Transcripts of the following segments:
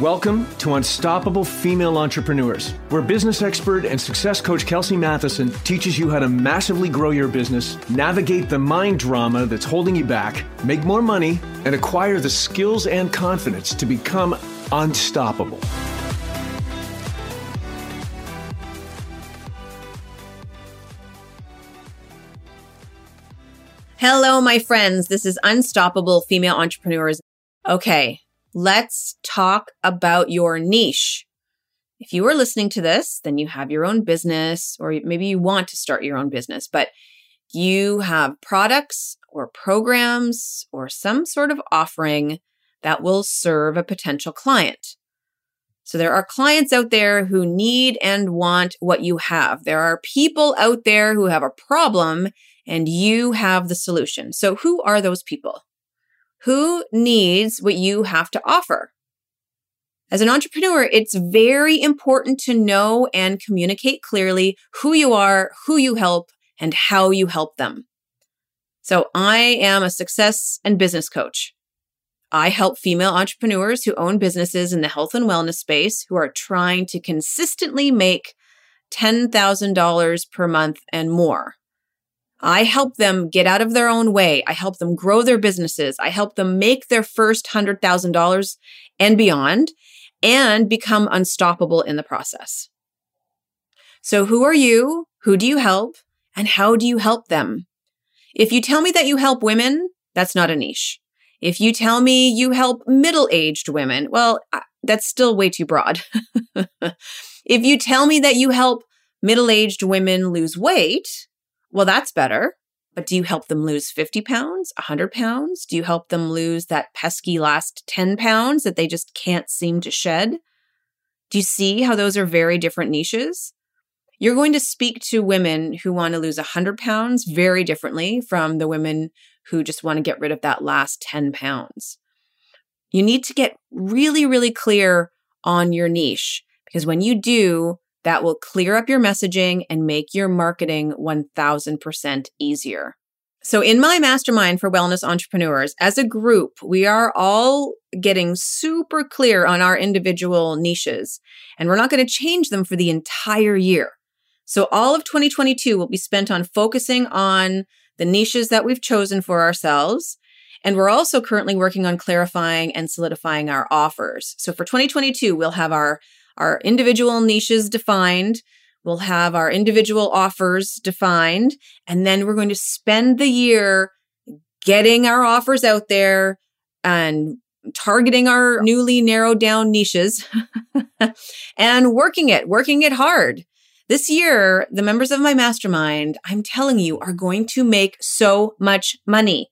Welcome to Unstoppable Female Entrepreneurs, where business expert and success coach Kelsey Matheson teaches you how to massively grow your business, navigate the mind drama that's holding you back, make more money, and acquire the skills and confidence to become unstoppable. Hello, my friends. This is Unstoppable Female Entrepreneurs. Okay, let's talk about your niche. If you are listening to this, then you have your own business, or maybe you want to start your own business, but you have products or programs or some sort of offering that will serve a potential client. So there are clients out there who need and want what you have. There are people out there who have a problem and you have the solution. So who are those people? Who needs what you have to offer? As an entrepreneur, it's very important to know and communicate clearly who you are, who you help, and how you help them. So I am a success and business coach. I help female entrepreneurs who own businesses in the health and wellness space who are trying to consistently make $10,000 per month and more. I help them get out of their own way. I help them grow their businesses. I help them make their first $100,000 and beyond and become unstoppable in the process. So who are you? Who do you help? And how do you help them? If you tell me that you help women, that's not a niche. If you tell me you help middle aged women, well, that's still way too broad. if you tell me that you help middle aged women lose weight, well, that's better. But do you help them lose 50 pounds, 100 pounds? Do you help them lose that pesky last 10 pounds that they just can't seem to shed? Do you see how those are very different niches? You're going to speak to women who want to lose 100 pounds very differently from the women who just want to get rid of that last 10 pounds. You need to get really, really clear on your niche because when you do, that will clear up your messaging and make your marketing 1000% easier. So in my mastermind for wellness entrepreneurs, as a group, we are all getting super clear on our individual niches and we're not going to change them for the entire year. So all of 2022 will be spent on focusing on the niches that we've chosen for ourselves. And we're also currently working on clarifying and solidifying our offers. So for 2022, we'll have our our individual niches defined. We'll have our individual offers defined. And then we're going to spend the year getting our offers out there and targeting our newly narrowed down niches and working it, working it hard. This year, the members of my mastermind, I'm telling you, are going to make so much money.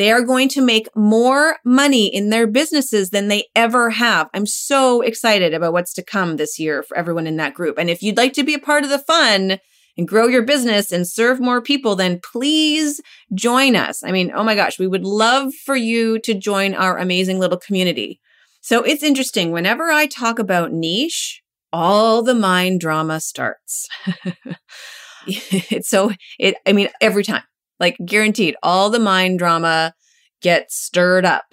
They are going to make more money in their businesses than they ever have. I'm so excited about what's to come this year for everyone in that group. And if you'd like to be a part of the fun and grow your business and serve more people, then please join us. I mean, oh my gosh, we would love for you to join our amazing little community. So it's interesting. Whenever I talk about niche, all the mind drama starts. it's so it, I mean, every time like guaranteed, all the mind drama gets stirred up.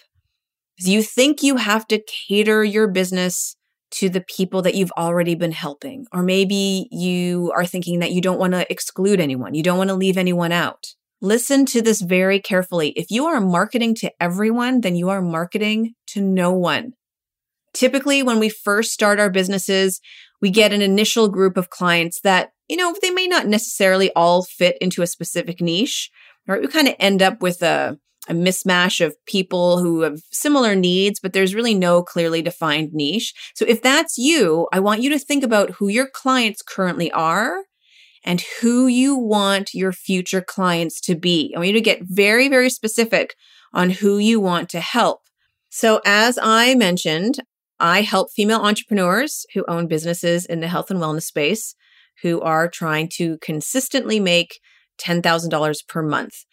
You think you have to cater your business to the people that you've already been helping. Or maybe you are thinking that you don't want to exclude anyone. You don't want to leave anyone out. Listen to this very carefully. If you are marketing to everyone, then you are marketing to no one. Typically, when we first start our businesses, we get an initial group of clients that, you know, they may not necessarily all fit into a specific niche, right? we kind of end up with a, a mismatch of people who have similar needs, but there's really no clearly defined niche. So if that's you, I want you to think about who your clients currently are and who you want your future clients to be. I want you to get very, very specific on who you want to help. So as I mentioned, I help female entrepreneurs who own businesses in the health and wellness space who are trying to consistently make $10,000 per month.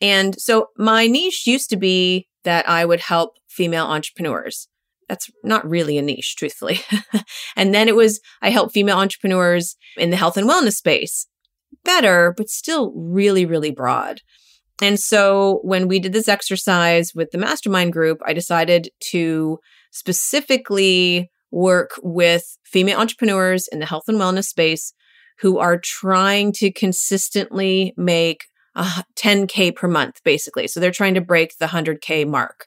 And so my niche used to be that I would help female entrepreneurs. That's not really a niche, truthfully. and then it was, I help female entrepreneurs in the health and wellness space. Better, but still really, really broad. And so when we did this exercise with the mastermind group, I decided to specifically work with female entrepreneurs in the health and wellness space who are trying to consistently make uh, 10k per month basically. So they're trying to break the 100k mark.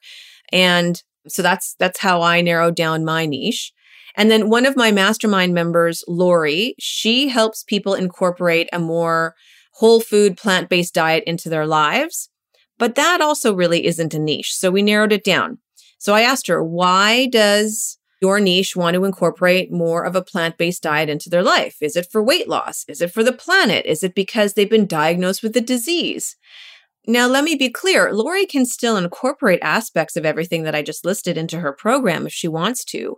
And so that's that's how i narrowed down my niche. And then one of my mastermind members lori she helps people incorporate a more whole food plant-based diet into their lives. But that also really isn't a niche. So we narrowed it down. So i asked her why does your niche want to incorporate more of a plant based diet into their life? Is it for weight loss? Is it for the planet? Is it because they've been diagnosed with a disease? Now, let me be clear Lori can still incorporate aspects of everything that I just listed into her program if she wants to.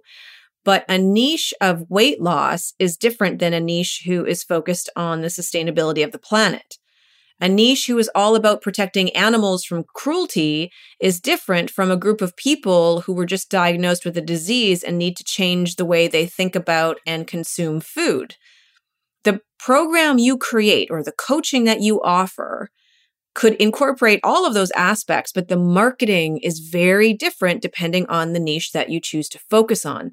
But a niche of weight loss is different than a niche who is focused on the sustainability of the planet. A niche who is all about protecting animals from cruelty is different from a group of people who were just diagnosed with a disease and need to change the way they think about and consume food. The program you create or the coaching that you offer could incorporate all of those aspects, but the marketing is very different depending on the niche that you choose to focus on.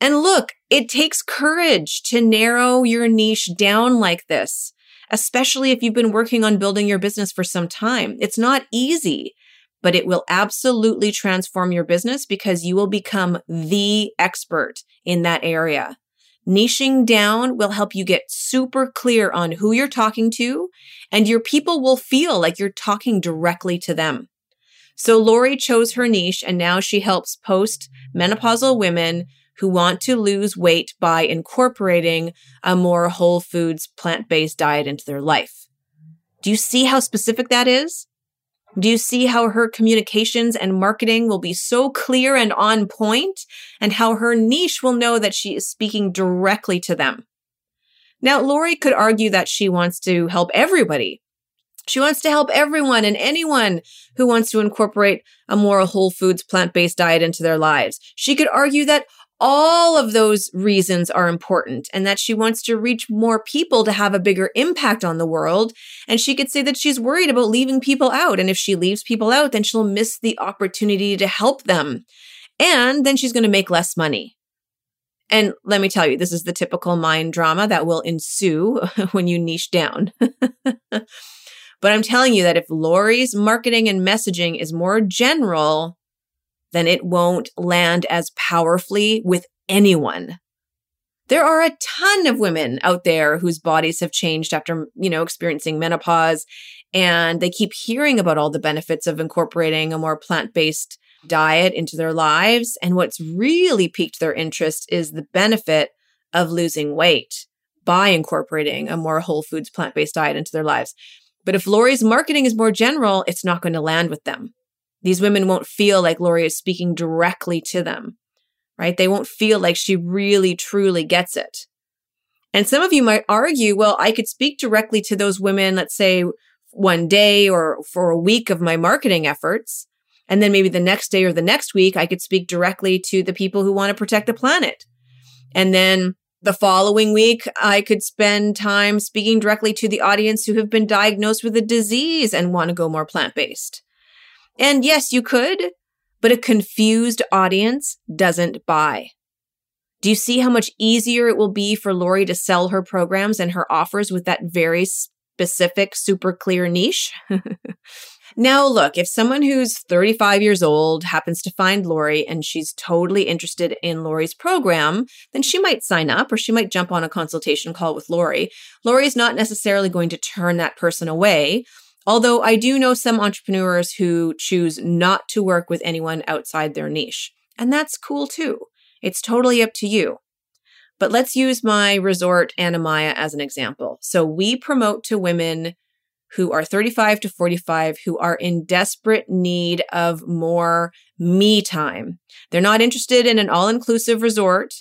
And look, it takes courage to narrow your niche down like this especially if you've been working on building your business for some time. It's not easy, but it will absolutely transform your business because you will become the expert in that area. Niching down will help you get super clear on who you're talking to, and your people will feel like you're talking directly to them. So Lori chose her niche, and now she helps post menopausal women who want to lose weight by incorporating a more whole foods, plant based diet into their life. Do you see how specific that is? Do you see how her communications and marketing will be so clear and on point, and how her niche will know that she is speaking directly to them? Now, Lori could argue that she wants to help everybody. She wants to help everyone and anyone who wants to incorporate a more whole foods, plant based diet into their lives. She could argue that all of those reasons are important and that she wants to reach more people to have a bigger impact on the world. And she could say that she's worried about leaving people out. And if she leaves people out, then she'll miss the opportunity to help them. And then she's going to make less money. And let me tell you, this is the typical mind drama that will ensue when you niche down. but I'm telling you that if Lori's marketing and messaging is more general, then it won't land as powerfully with anyone. There are a ton of women out there whose bodies have changed after, you know, experiencing menopause and they keep hearing about all the benefits of incorporating a more plant-based diet into their lives. And what's really piqued their interest is the benefit of losing weight by incorporating a more whole foods plant-based diet into their lives. But if Lori's marketing is more general, it's not going to land with them. These women won't feel like Lori is speaking directly to them, right? They won't feel like she really, truly gets it. And some of you might argue, well, I could speak directly to those women, let's say one day or for a week of my marketing efforts. And then maybe the next day or the next week, I could speak directly to the people who want to protect the planet. And then the following week, I could spend time speaking directly to the audience who have been diagnosed with a disease and want to go more plant based. And yes, you could, but a confused audience doesn't buy. Do you see how much easier it will be for Lori to sell her programs and her offers with that very specific, super clear niche? now, look, if someone who's 35 years old happens to find Lori and she's totally interested in Lori's program, then she might sign up or she might jump on a consultation call with Lori. Lori is not necessarily going to turn that person away. Although I do know some entrepreneurs who choose not to work with anyone outside their niche. And that's cool too. It's totally up to you. But let's use my resort Anamaya as an example. So we promote to women who are 35 to 45 who are in desperate need of more me time. They're not interested in an all inclusive resort.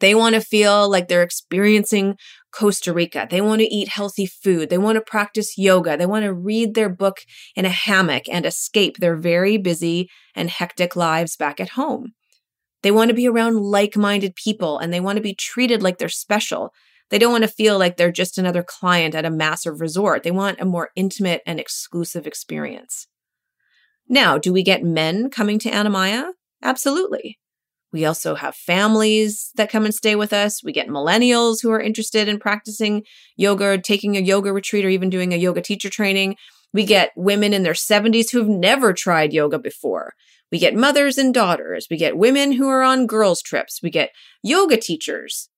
They want to feel like they're experiencing Costa Rica. They want to eat healthy food. They want to practice yoga. They want to read their book in a hammock and escape their very busy and hectic lives back at home. They want to be around like minded people and they want to be treated like they're special. They don't want to feel like they're just another client at a massive resort. They want a more intimate and exclusive experience. Now, do we get men coming to Anamaya? Absolutely. We also have families that come and stay with us. We get millennials who are interested in practicing yoga, taking a yoga retreat, or even doing a yoga teacher training. We get women in their 70s who've never tried yoga before. We get mothers and daughters. We get women who are on girls' trips. We get yoga teachers.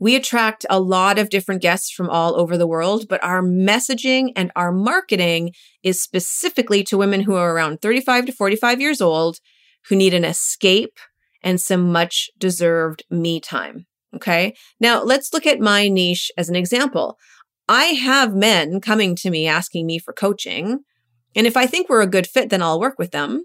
We attract a lot of different guests from all over the world, but our messaging and our marketing is specifically to women who are around 35 to 45 years old who need an escape and some much deserved me time. Okay. Now let's look at my niche as an example. I have men coming to me asking me for coaching. And if I think we're a good fit, then I'll work with them.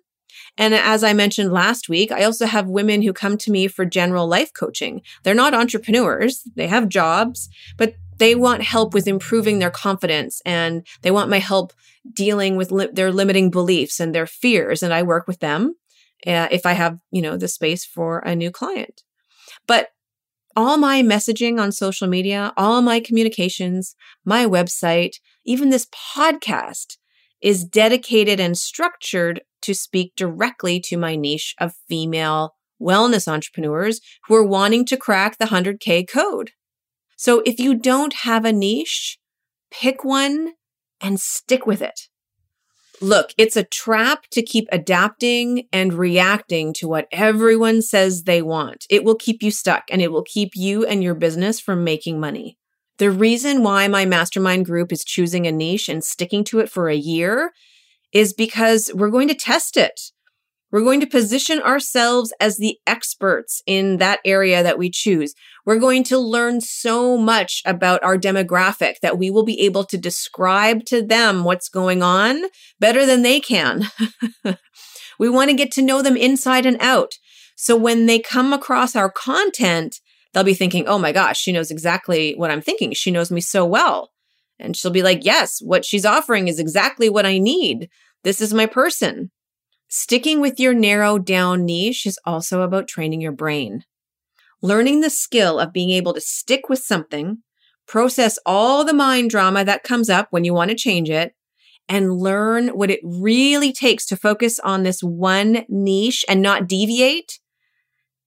And as I mentioned last week, I also have women who come to me for general life coaching. They're not entrepreneurs, they have jobs, but they want help with improving their confidence and they want my help dealing with li- their limiting beliefs and their fears. And I work with them uh, if I have, you know, the space for a new client. But all my messaging on social media, all my communications, my website, even this podcast is dedicated and structured to speak directly to my niche of female wellness entrepreneurs who are wanting to crack the 100K code. So if you don't have a niche, pick one and stick with it. Look, it's a trap to keep adapting and reacting to what everyone says they want. It will keep you stuck and it will keep you and your business from making money. The reason why my mastermind group is choosing a niche and sticking to it for a year is because we're going to test it. We're going to position ourselves as the experts in that area that we choose. We're going to learn so much about our demographic that we will be able to describe to them what's going on better than they can. we want to get to know them inside and out. So when they come across our content, they'll be thinking, oh my gosh, she knows exactly what I'm thinking. She knows me so well. And she'll be like, yes, what she's offering is exactly what I need. This is my person. Sticking with your narrow down niche is also about training your brain. Learning the skill of being able to stick with something, process all the mind drama that comes up when you want to change it, and learn what it really takes to focus on this one niche and not deviate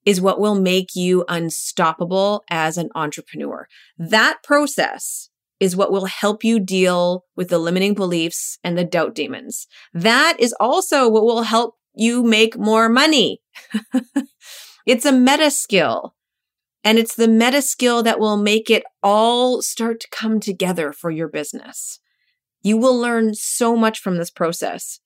is what will make you unstoppable as an entrepreneur. That process is what will help you deal with the limiting beliefs and the doubt demons. That is also what will help you make more money. it's a meta skill. And it's the meta skill that will make it all start to come together for your business. You will learn so much from this process.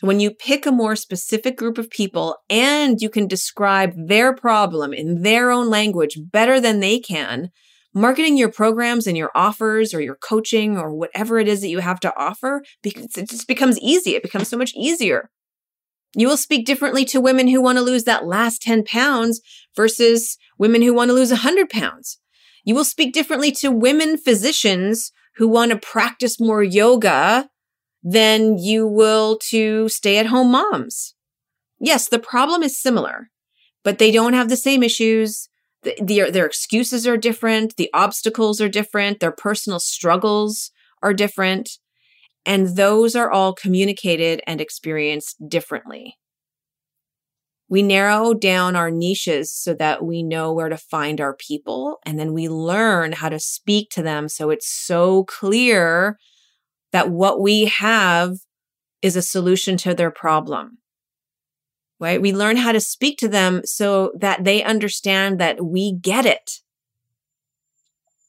When you pick a more specific group of people and you can describe their problem in their own language better than they can, marketing your programs and your offers or your coaching or whatever it is that you have to offer because it just becomes easy. It becomes so much easier. You will speak differently to women who want to lose that last 10 pounds versus women who want to lose 100 pounds. You will speak differently to women physicians who want to practice more yoga than you will to stay at home moms. Yes, the problem is similar, but they don't have the same issues the, their, their excuses are different, the obstacles are different, their personal struggles are different. And those are all communicated and experienced differently. We narrow down our niches so that we know where to find our people. And then we learn how to speak to them. So it's so clear that what we have is a solution to their problem right? We learn how to speak to them so that they understand that we get it.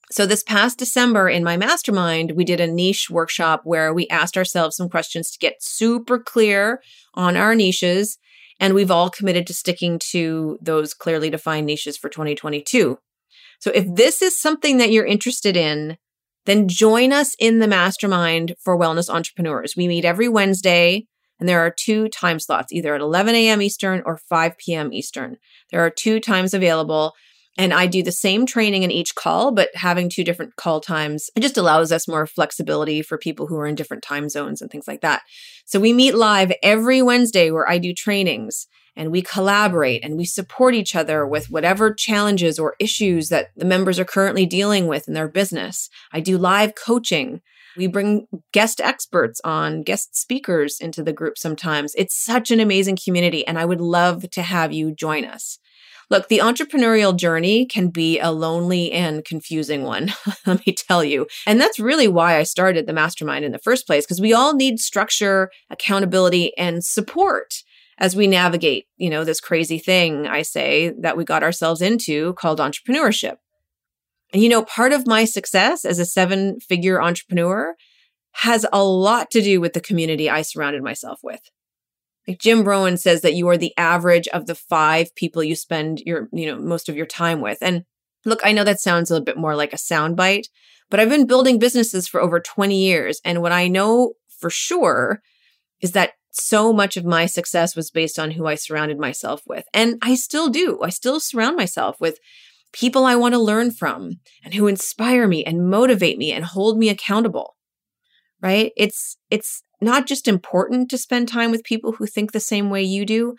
So this past December in my mastermind, we did a niche workshop where we asked ourselves some questions to get super clear on our niches. And we've all committed to sticking to those clearly defined niches for 2022. So if this is something that you're interested in, then join us in the mastermind for wellness entrepreneurs. We meet every Wednesday and there are two time slots, either at 11 a.m. Eastern or 5 p.m. Eastern. There are two times available. And I do the same training in each call, but having two different call times, it just allows us more flexibility for people who are in different time zones and things like that. So we meet live every Wednesday where I do trainings and we collaborate and we support each other with whatever challenges or issues that the members are currently dealing with in their business. I do live coaching. We bring guest experts on, guest speakers into the group sometimes. It's such an amazing community, and I would love to have you join us. Look, the entrepreneurial journey can be a lonely and confusing one, let me tell you. And that's really why I started the mastermind in the first place, because we all need structure, accountability, and support as we navigate, you know, this crazy thing I say that we got ourselves into called entrepreneurship. And you know, part of my success as a seven figure entrepreneur has a lot to do with the community I surrounded myself with. Like Jim Rohn says that you are the average of the five people you spend your, you know, most of your time with. And look, I know that sounds a little bit more like a soundbite, but I've been building businesses for over 20 years. And what I know for sure is that so much of my success was based on who I surrounded myself with. And I still do. I still surround myself with people I want to learn from and who inspire me and motivate me and hold me accountable. Right? It's, it's not just important to spend time with people who think the same way you do.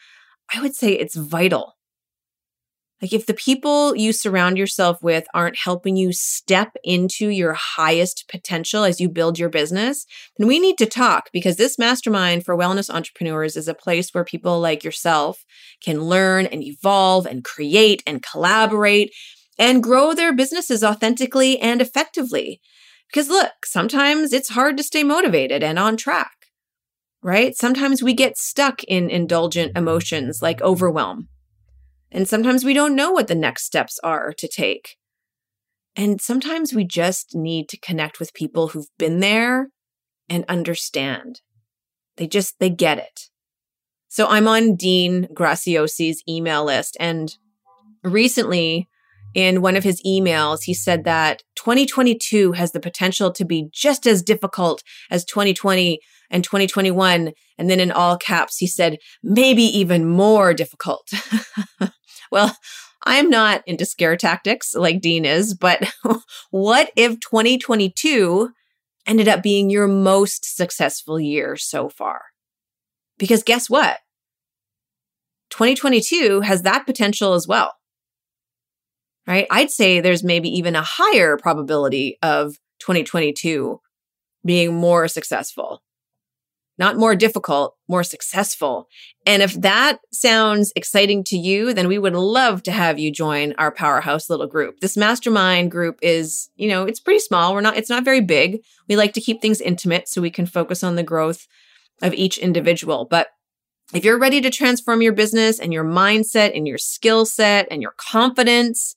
I would say it's vital. Like if the people you surround yourself with aren't helping you step into your highest potential as you build your business, then we need to talk because this mastermind for wellness entrepreneurs is a place where people like yourself can learn and evolve and create and collaborate and grow their businesses authentically and effectively. Because look, sometimes it's hard to stay motivated and on track, right? Sometimes we get stuck in indulgent emotions like overwhelm and sometimes we don't know what the next steps are to take. And sometimes we just need to connect with people who've been there and understand. They just, they get it. So I'm on Dean Graziosi's email list. And recently, in one of his emails, he said that 2022 has the potential to be just as difficult as 2020 and 2021. And then in all caps, he said, maybe even more difficult. Well, I'm not into scare tactics like Dean is, but what if 2022 ended up being your most successful year so far? Because guess what? 2022 has that potential as well. Right? I'd say there's maybe even a higher probability of 2022 being more successful not more difficult, more successful. And if that sounds exciting to you, then we would love to have you join our powerhouse little group. This mastermind group is, you know, it's pretty small. We're not, it's not very big. We like to keep things intimate so we can focus on the growth of each individual. But if you're ready to transform your business and your mindset and your skill set and your confidence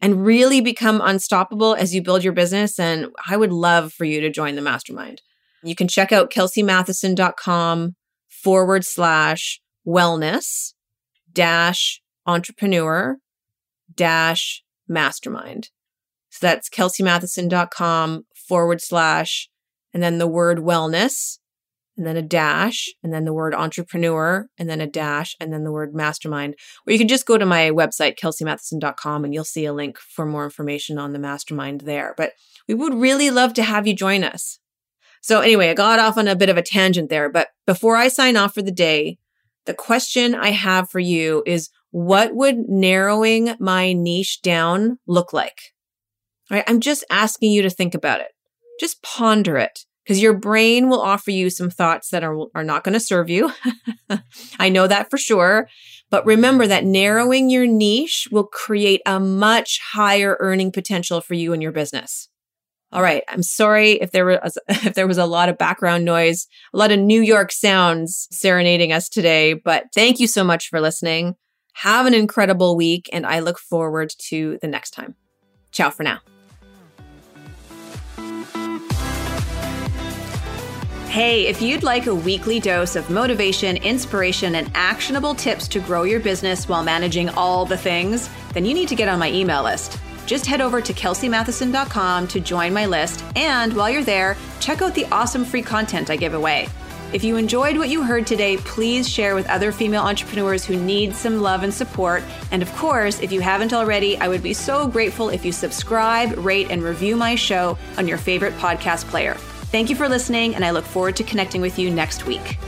and really become unstoppable as you build your business, then I would love for you to join the mastermind. You can check out kelseymatheson.com forward slash wellness dash entrepreneur dash mastermind. So that's kelseymatheson.com forward slash and then the word wellness and then a dash and then the word entrepreneur and then a dash and then the word mastermind. Or you can just go to my website, kelseymatheson.com, and you'll see a link for more information on the mastermind there. But we would really love to have you join us. So anyway, I got off on a bit of a tangent there, but before I sign off for the day, the question I have for you is what would narrowing my niche down look like? All right. I'm just asking you to think about it. Just ponder it because your brain will offer you some thoughts that are, are not going to serve you. I know that for sure. But remember that narrowing your niche will create a much higher earning potential for you and your business. All right. I'm sorry if there was if there was a lot of background noise, a lot of New York sounds serenading us today, but thank you so much for listening. Have an incredible week and I look forward to the next time. Ciao for now. Hey, if you'd like a weekly dose of motivation, inspiration, and actionable tips to grow your business while managing all the things, then you need to get on my email list. Just head over to kelseymatheson.com to join my list, and while you're there, check out the awesome free content I give away. If you enjoyed what you heard today, please share with other female entrepreneurs who need some love and support. And of course, if you haven't already, I would be so grateful if you subscribe, rate, and review my show on your favorite podcast player. Thank you for listening, and I look forward to connecting with you next week.